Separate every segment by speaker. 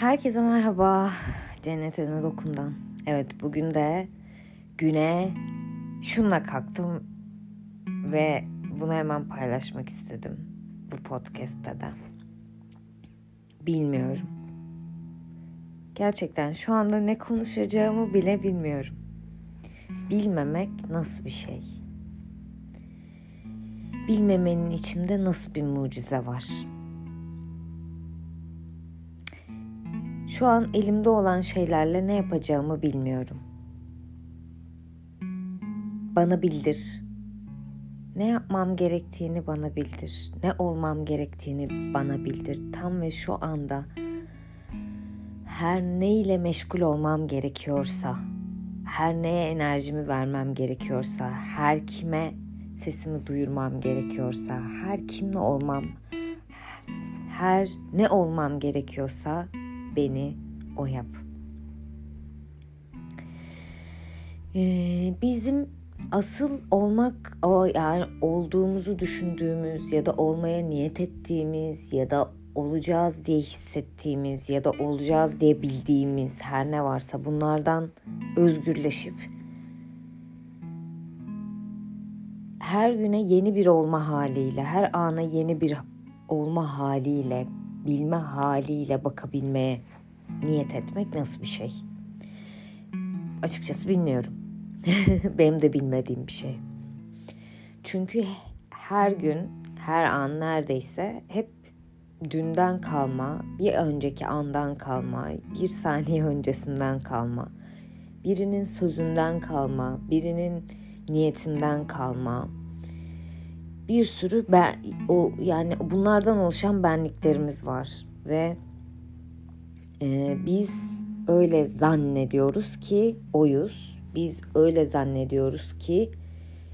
Speaker 1: Herkese merhaba. Cennet Eline Dokun'dan. Evet bugün de güne şunla kalktım ve bunu hemen paylaşmak istedim bu podcast'te de. Bilmiyorum. Gerçekten şu anda ne konuşacağımı bile bilmiyorum. Bilmemek nasıl bir şey? Bilmemenin içinde nasıl bir mucize var? Şu an elimde olan şeylerle ne yapacağımı bilmiyorum. Bana bildir. Ne yapmam gerektiğini bana bildir. Ne olmam gerektiğini bana bildir. Tam ve şu anda her ne ile meşgul olmam gerekiyorsa, her neye enerjimi vermem gerekiyorsa, her kime sesimi duyurmam gerekiyorsa, her kimle olmam, her ne olmam gerekiyorsa beni o yap. Ee, bizim asıl olmak o yani olduğumuzu düşündüğümüz ya da olmaya niyet ettiğimiz ya da olacağız diye hissettiğimiz ya da olacağız diye bildiğimiz her ne varsa bunlardan özgürleşip her güne yeni bir olma haliyle, her ana yeni bir olma haliyle, bilme haliyle bakabilmeye niyet etmek nasıl bir şey? Açıkçası bilmiyorum. Benim de bilmediğim bir şey. Çünkü her gün, her an neredeyse hep dünden kalma, bir önceki andan kalma, bir saniye öncesinden kalma, birinin sözünden kalma, birinin niyetinden kalma. Bir sürü ben o yani bunlardan oluşan benliklerimiz var ve e, biz öyle zannediyoruz ki oyuz. Biz öyle zannediyoruz ki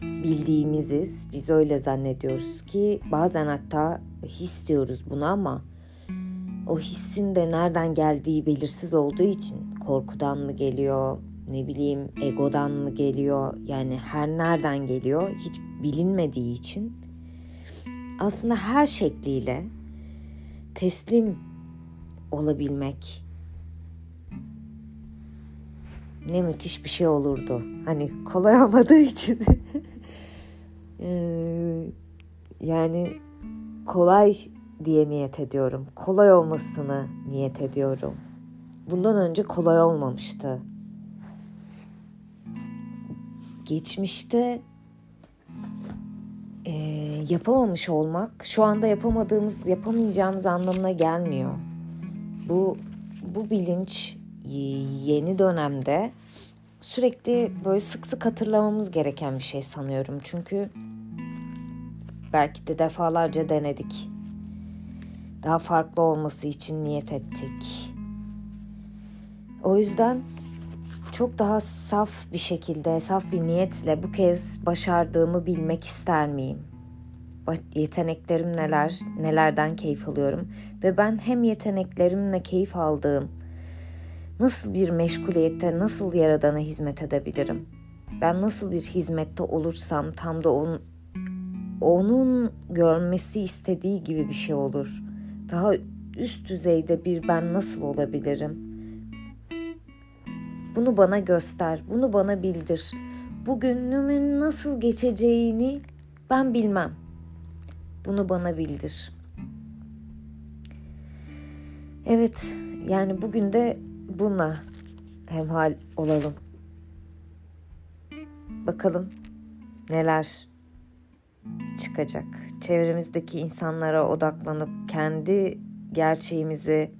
Speaker 1: bildiğimiziz. Biz öyle zannediyoruz ki bazen hatta his diyoruz bunu ama o hissin de nereden geldiği belirsiz olduğu için korkudan mı geliyor, ne bileyim egodan mı geliyor yani her nereden geliyor hiç bilinmediği için aslında her şekliyle teslim olabilmek ne müthiş bir şey olurdu. Hani kolay olmadığı için yani kolay diye niyet ediyorum. Kolay olmasını niyet ediyorum. Bundan önce kolay olmamıştı. Geçmişte e, yapamamış olmak şu anda yapamadığımız, yapamayacağımız anlamına gelmiyor. Bu bu bilinç yeni dönemde sürekli böyle sık sık hatırlamamız gereken bir şey sanıyorum. Çünkü belki de defalarca denedik. Daha farklı olması için niyet ettik. O yüzden çok daha saf bir şekilde, saf bir niyetle bu kez başardığımı bilmek ister miyim? Yeteneklerim neler, nelerden keyif alıyorum ve ben hem yeteneklerimle keyif aldığım nasıl bir meşguliyette, nasıl yaradana hizmet edebilirim? Ben nasıl bir hizmette olursam tam da onun, onun görmesi istediği gibi bir şey olur. Daha üst düzeyde bir ben nasıl olabilirim? Bunu bana göster, bunu bana bildir. Bugünümün nasıl geçeceğini ben bilmem. Bunu bana bildir. Evet, yani bugün de bununla hemhal olalım. Bakalım neler çıkacak. Çevremizdeki insanlara odaklanıp kendi gerçeğimizi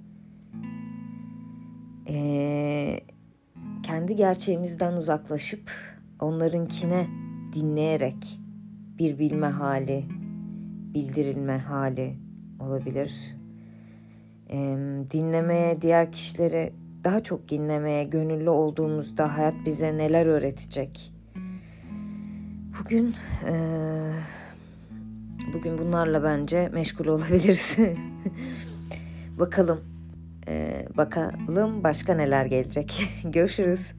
Speaker 1: e, kendi gerçeğimizden uzaklaşıp onlarınkine dinleyerek bir bilme hali, bildirilme hali olabilir. E, dinlemeye, diğer kişileri daha çok dinlemeye gönüllü olduğumuzda hayat bize neler öğretecek? Bugün e, bugün bunlarla bence meşgul olabiliriz. bakalım e, bakalım başka neler gelecek. Görüşürüz.